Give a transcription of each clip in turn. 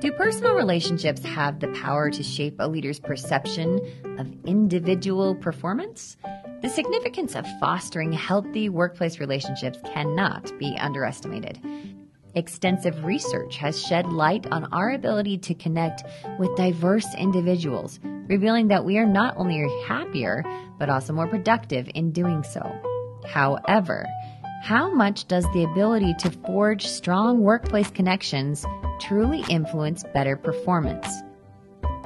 Do personal relationships have the power to shape a leader's perception of individual performance? The significance of fostering healthy workplace relationships cannot be underestimated. Extensive research has shed light on our ability to connect with diverse individuals, revealing that we are not only happier, but also more productive in doing so. However, how much does the ability to forge strong workplace connections truly influence better performance?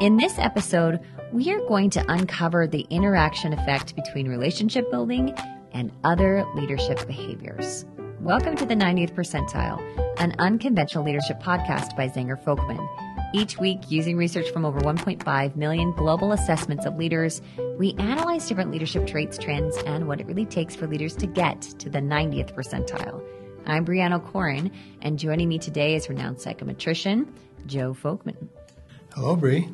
In this episode, we are going to uncover the interaction effect between relationship building and other leadership behaviors. Welcome to the 90th Percentile, an unconventional leadership podcast by Zenger Folkman. Each week, using research from over 1.5 million global assessments of leaders, we analyze different leadership traits, trends, and what it really takes for leaders to get to the 90th percentile. I'm Brianna Corin, and joining me today is renowned psychometrician Joe Folkman. Hello, Brie.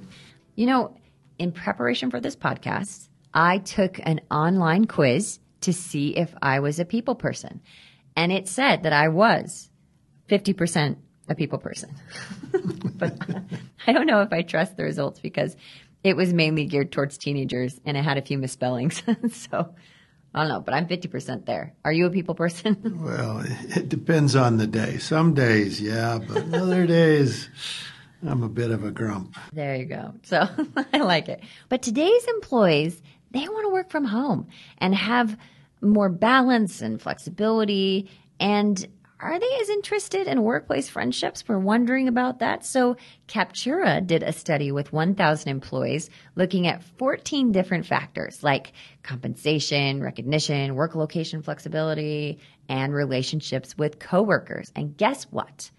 You know, in preparation for this podcast, I took an online quiz to see if I was a people person, and it said that I was 50% a people person. but I don't know if I trust the results because it was mainly geared towards teenagers and it had a few misspellings. so I don't know, but I'm 50% there. Are you a people person? well, it depends on the day. Some days, yeah, but other days, I'm a bit of a grump. There you go. So I like it. But today's employees, they want to work from home and have more balance and flexibility and are they as interested in workplace friendships? We're wondering about that. So Capterra did a study with 1,000 employees looking at 14 different factors like compensation, recognition, work location flexibility, and relationships with coworkers. And guess what?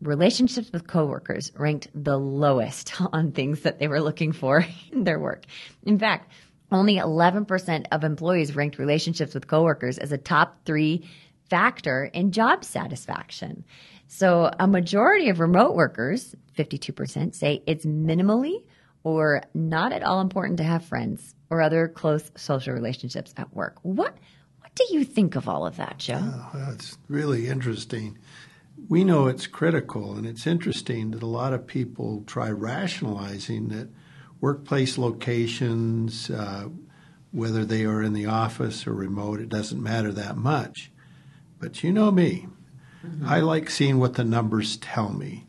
Relationships with coworkers ranked the lowest on things that they were looking for in their work. In fact, only 11% of employees ranked relationships with coworkers as a top three factor in job satisfaction. So a majority of remote workers, 52%, say it's minimally or not at all important to have friends or other close social relationships at work. What what do you think of all of that, Joe? Oh, that's really interesting. We know it's critical, and it's interesting that a lot of people try rationalizing that workplace locations, uh, whether they are in the office or remote, it doesn't matter that much. But you know me. Mm-hmm. I like seeing what the numbers tell me.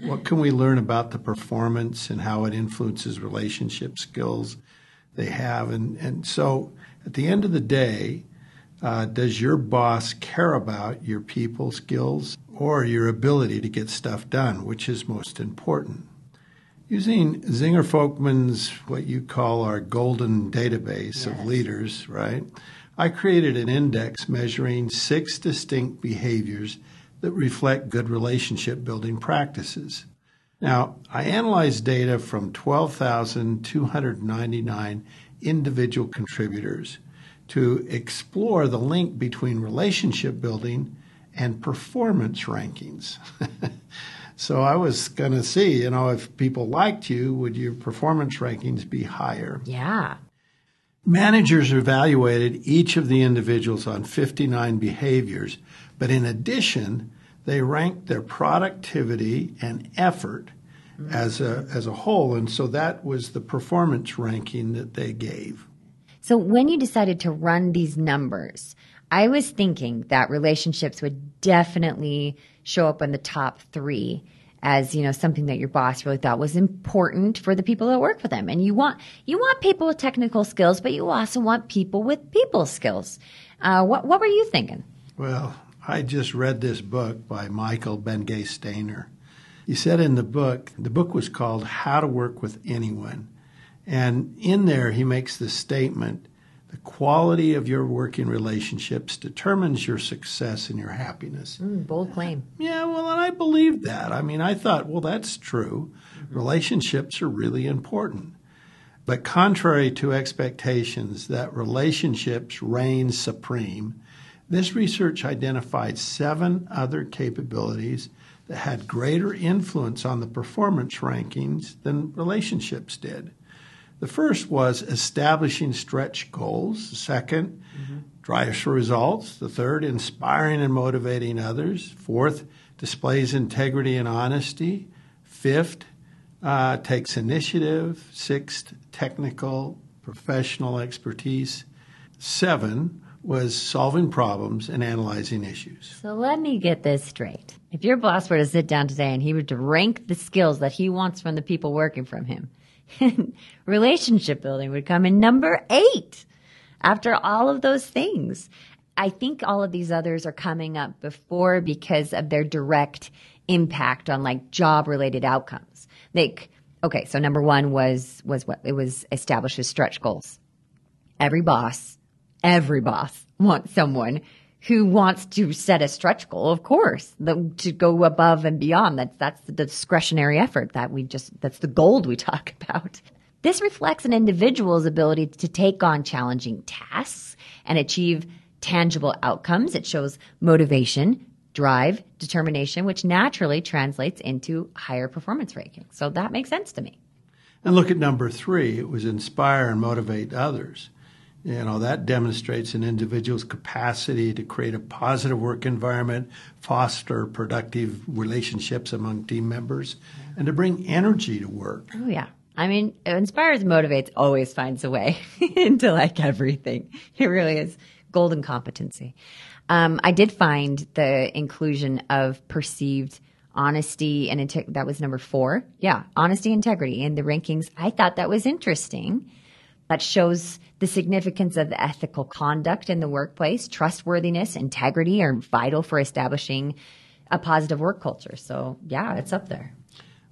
What can we learn about the performance and how it influences relationship skills they have? And, and so at the end of the day, uh, does your boss care about your people skills or your ability to get stuff done, which is most important? Using Zenger Folkman's what you call our golden database yes. of leaders, right? I created an index measuring six distinct behaviors that reflect good relationship building practices. Now, I analyzed data from 12,299 individual contributors to explore the link between relationship building and performance rankings. so I was going to see, you know, if people liked you, would your performance rankings be higher? Yeah. Managers evaluated each of the individuals on 59 behaviors, but in addition, they ranked their productivity and effort mm-hmm. as a as a whole, and so that was the performance ranking that they gave. So when you decided to run these numbers, I was thinking that relationships would definitely show up in the top 3 as you know something that your boss really thought was important for the people that work for them. And you want you want people with technical skills but you also want people with people skills. Uh, what, what were you thinking? Well i just read this book by Michael Bungay Stanier he said in the book the book was called how to work with anyone. And in there he makes the statement the quality of your working relationships determines your success and your happiness. Mm, bold claim. Yeah, well, and I believed that. I mean, I thought, well, that's true. Mm-hmm. Relationships are really important. But contrary to expectations that relationships reign supreme, this research identified seven other capabilities that had greater influence on the performance rankings than relationships did. The first was establishing stretch goals. The 2nd mm-hmm. drives for results. The third, inspiring and motivating others. Fourth, displays integrity and honesty. Fifth, uh, takes initiative. Sixth, technical, professional expertise. Seven was solving problems and analyzing issues. So let me get this straight. If your boss were to sit down today and he were to rank the skills that he wants from the people working from him, relationship building would come in number eight after all of those things. I think all of these others are coming up before because of their direct impact on like job related outcomes. Like, okay, so number one was, was what it was established as stretch goals. Every boss every boss wants someone who wants to set a stretch goal, of course, the, to go above and beyond. That's, that's the discretionary effort that we just, that's the gold we talk about. This reflects an individual's ability to take on challenging tasks and achieve tangible outcomes. It shows motivation, drive, determination, which naturally translates into higher performance rankings. So that makes sense to me. And look at number three. It was inspire and motivate others. You know, that demonstrates an individual's capacity to create a positive work environment, foster productive relationships among team members, and to bring energy to work. Oh, yeah. I mean, inspires, motivates, always finds a way into like everything. It really is golden competency. Um, I did find the inclusion of perceived honesty and inte- that was number four. Yeah, honesty, integrity in the rankings. I thought that was interesting that shows the significance of ethical conduct in the workplace. Trustworthiness, integrity are vital for establishing a positive work culture. So, yeah, it's up there.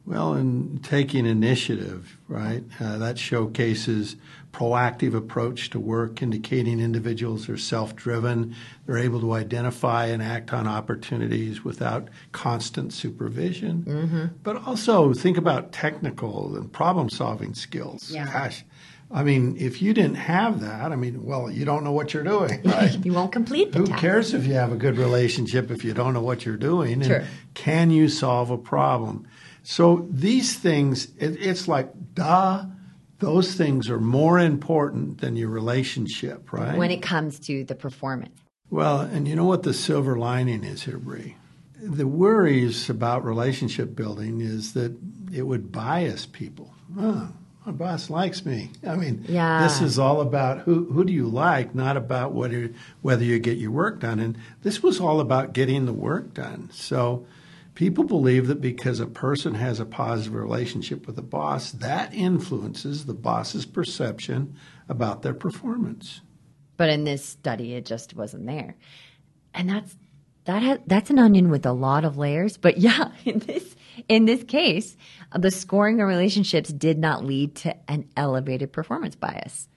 Well, and taking initiative, right? Uh, that showcases proactive approach to work, indicating individuals are self-driven. They're able to identify and act on opportunities without constant supervision. Mm-hmm. But also think about technical and problem-solving skills. Yeah. Gosh, I mean, if you didn't have that, I mean, well, you don't know what you're doing, right? you won't complete the Who task. cares if you have a good relationship if you don't know what you're doing? Sure. And can you solve a problem? So these things, it, it's like, duh, those things are more important than your relationship, right? When it comes to the performance. Well, and you know what the silver lining is here, Bree? The worries about relationship building is that it would bias people. Oh, my boss likes me. I mean, Yeah. this is all about who who do you like, not about whether whether you get your work done. And this was all about getting the work done. So people believe that because a person has a positive relationship with a boss, that influences the boss's perception about their performance. But in this study, it just wasn't there. And that's that has, that's an onion with a lot of layers. But yeah, in this in this case, the scoring of relationships did not lead to an elevated performance bias.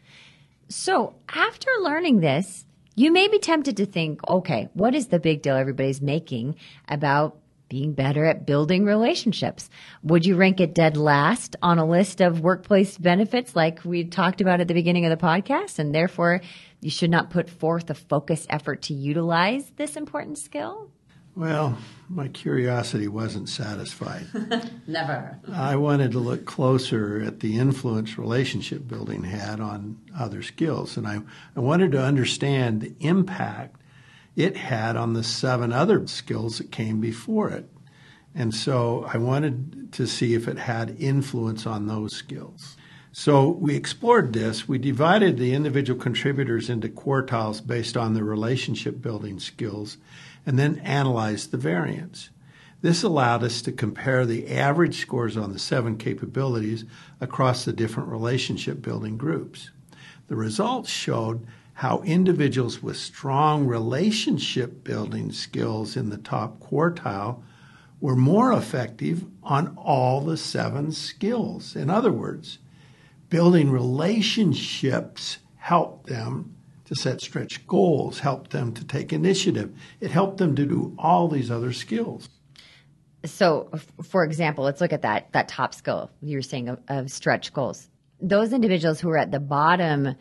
So after learning this, you may be tempted to think, okay, what is the big deal everybody's making about being better at building relationships? Would you rank it dead last on a list of workplace benefits like we talked about at the beginning of the podcast? And therefore, you should not put forth a focused effort to utilize this important skill? Well, my curiosity wasn't satisfied. Never. I wanted to look closer at the influence relationship building had on other skills, and I, I wanted to understand the impact it had on the seven other skills that came before it. And so I wanted to see if it had influence on those skills. So we explored this. We divided the individual contributors into quartiles based on their relationship building skills and then analyzed the variance. This allowed us to compare the average scores on the seven capabilities across the different relationship building groups. The results showed how individuals with strong relationship building skills in the top quartile were more effective on all the seven skills. In other words, building relationships helped them to set stretch goals, helped them to take initiative. It helped them to do all these other skills. So, for example, let's look at that that top skill you were saying of, of stretch goals. Those individuals who are at the bottom,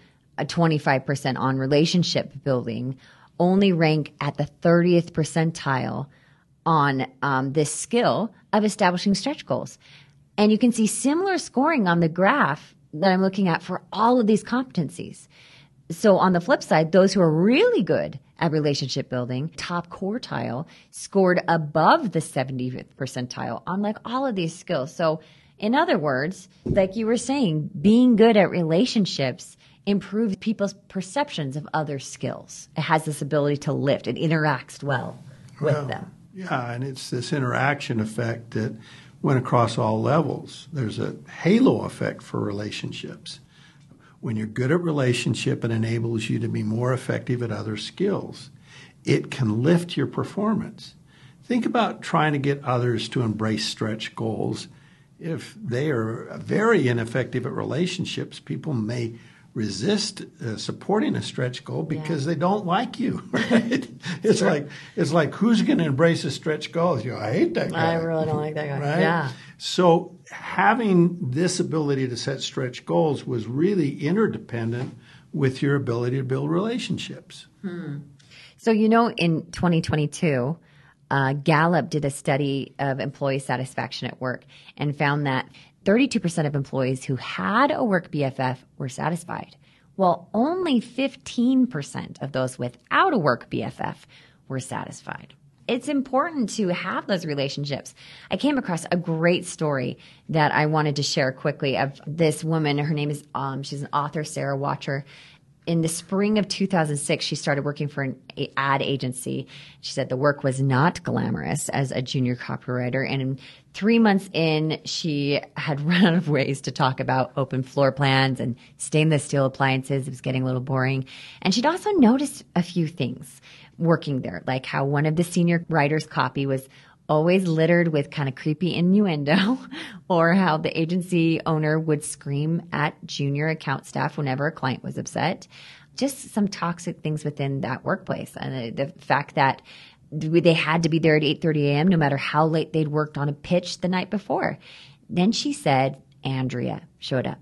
twenty five percent on relationship building, only rank at the thirtieth percentile on um, this skill of establishing stretch goals. And you can see similar scoring on the graph that I'm looking at for all of these competencies. So on the flip side, those who are really good at relationship building, top quartile, scored above the 70th percentile on like all of these skills. So in other words, like you were saying, being good at relationships improves people's perceptions of other skills. It has this ability to lift. It interacts well with Well, them. Yeah, and it's this interaction effect that went across all levels. There's a halo effect for relationships. When you're good at relationship, it enables you to be more effective at other skills. It can lift your performance. Think about trying to get others to embrace stretch goals. If they are very ineffective at relationships, people may resist uh, supporting a stretch goal because they don't like you. Right? It's like it's like who's going to embrace a stretch goal? You I hate that guy. I really don't like that guy. Right? Yeah. So having this ability to set stretch goals was really interdependent with your ability to build relationships. So, you know, in 2022, uh, Gallup did a study of employee satisfaction at work and found that 32% of employees who had a work BFF were satisfied, while only 15% of those without a work BFF were satisfied. It's important to have those relationships. I came across a great story that I wanted to share quickly of this woman. Her name is, um, she's an author, Sarah Watcher in the spring of 2006, she started working for an ad agency. She said the work was not glamorous as a junior copywriter. And three months in, she had run out of ways to talk about open floor plans and stainless steel appliances. It was getting a little boring. And she'd also noticed a few things working there, like how one of the senior writers' copy was always littered with kind of creepy innuendo, or how the agency owner would scream at junior account staff whenever a client was upset. Just some toxic things within that workplace, and the, fact that they had to be there at 8:30 a.m. no matter how late they'd worked on a pitch the night before. Then she said, Andrea showed up.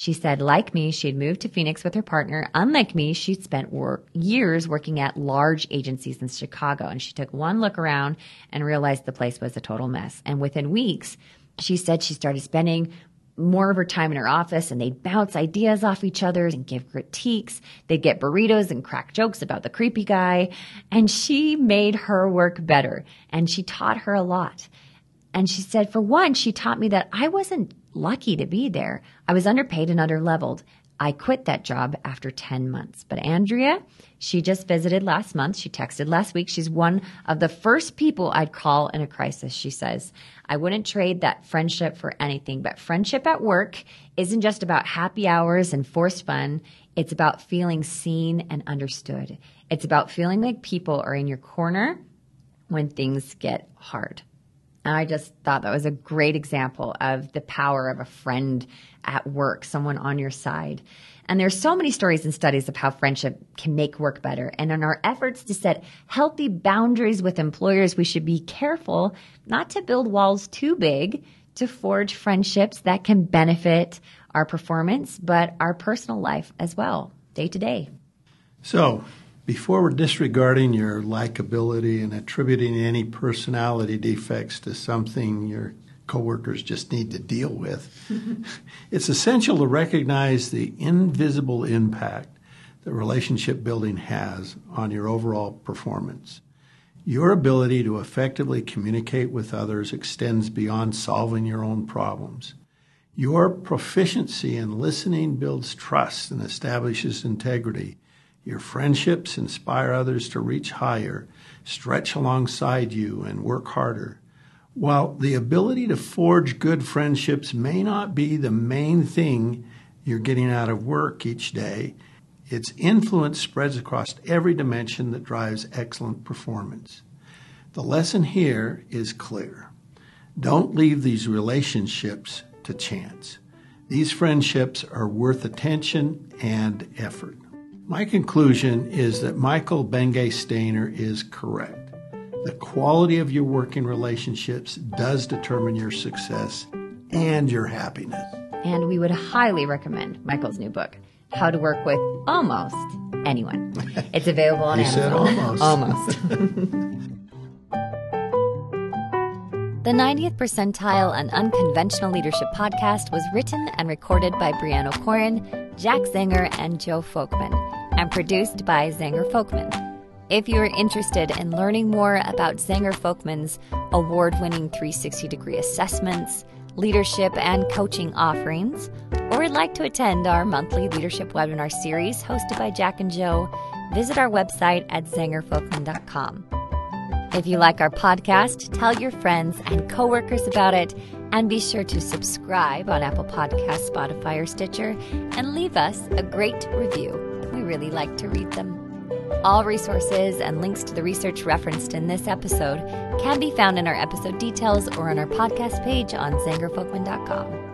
She said, like me, she had moved to Phoenix with her partner. Unlike me, she'd spent years working at large agencies in Chicago. And she took one look around and realized the place was a total mess. And within weeks, she said she started spending more of her time in her office and they'd bounce ideas off each other and give critiques. They'd get burritos and crack jokes about the creepy guy. And she made her work better and she taught her a lot. And she said, for one, she taught me that I wasn't lucky to be there. I was underpaid and underleveled. I quit that job after 10 months. But Andrea, she just visited last month. She texted last week. She's one of the first people I'd call in a crisis. She says, I wouldn't trade that friendship for anything, but friendship at work isn't just about happy hours and forced fun. It's about feeling seen and understood. It's about feeling like people are in your corner when things get hard. And I just thought that was a great example of the power of a friend at work, someone on your side. And there's so many stories and studies of how friendship can make work better. And in our efforts to set healthy boundaries with employers, we should be careful not to build walls too big to forge friendships that can benefit our performance, but our personal life as well, day to day. So, before we're disregarding your likability and attributing any personality defects to something your coworkers just need to deal with, it's essential to recognize the invisible impact that relationship building has on your overall performance. Your ability to effectively communicate with others extends beyond solving your own problems. Your proficiency in listening builds trust and establishes integrity. Your friendships inspire others to reach higher, stretch alongside you, and work harder. While the ability to forge good friendships may not be the main thing you're getting out of work each day, its influence spreads across every dimension that drives excellent performance. The lesson here is clear. Don't leave these relationships to chance. These friendships are worth attention and effort. My conclusion is that Michael Bungay Stanier is correct. The quality of your working relationships does determine your success and your happiness. And we would highly recommend Michael's new book, How to Work with Almost Anyone. It's available on You Amazon. said almost. almost. The 90th Percentile, an unconventional leadership podcast, was written and recorded by Brianna Corin, Jack Zenger, and Joe Folkman, and produced by Zenger Folkman. If you are interested in learning more about Zenger Folkman's award winning 360 degree assessments, leadership and coaching offerings, or would like to attend our monthly leadership webinar series hosted by Jack and Joe, visit our website at zengerfolkman.com. If you like our podcast, tell your friends and coworkers about it, and be sure to subscribe on Apple Podcasts, Spotify, or Stitcher, and leave us a great review. Really like to read them. All resources and links to the research referenced in this episode can be found in our episode details or on our podcast page on zengerfolkman.com.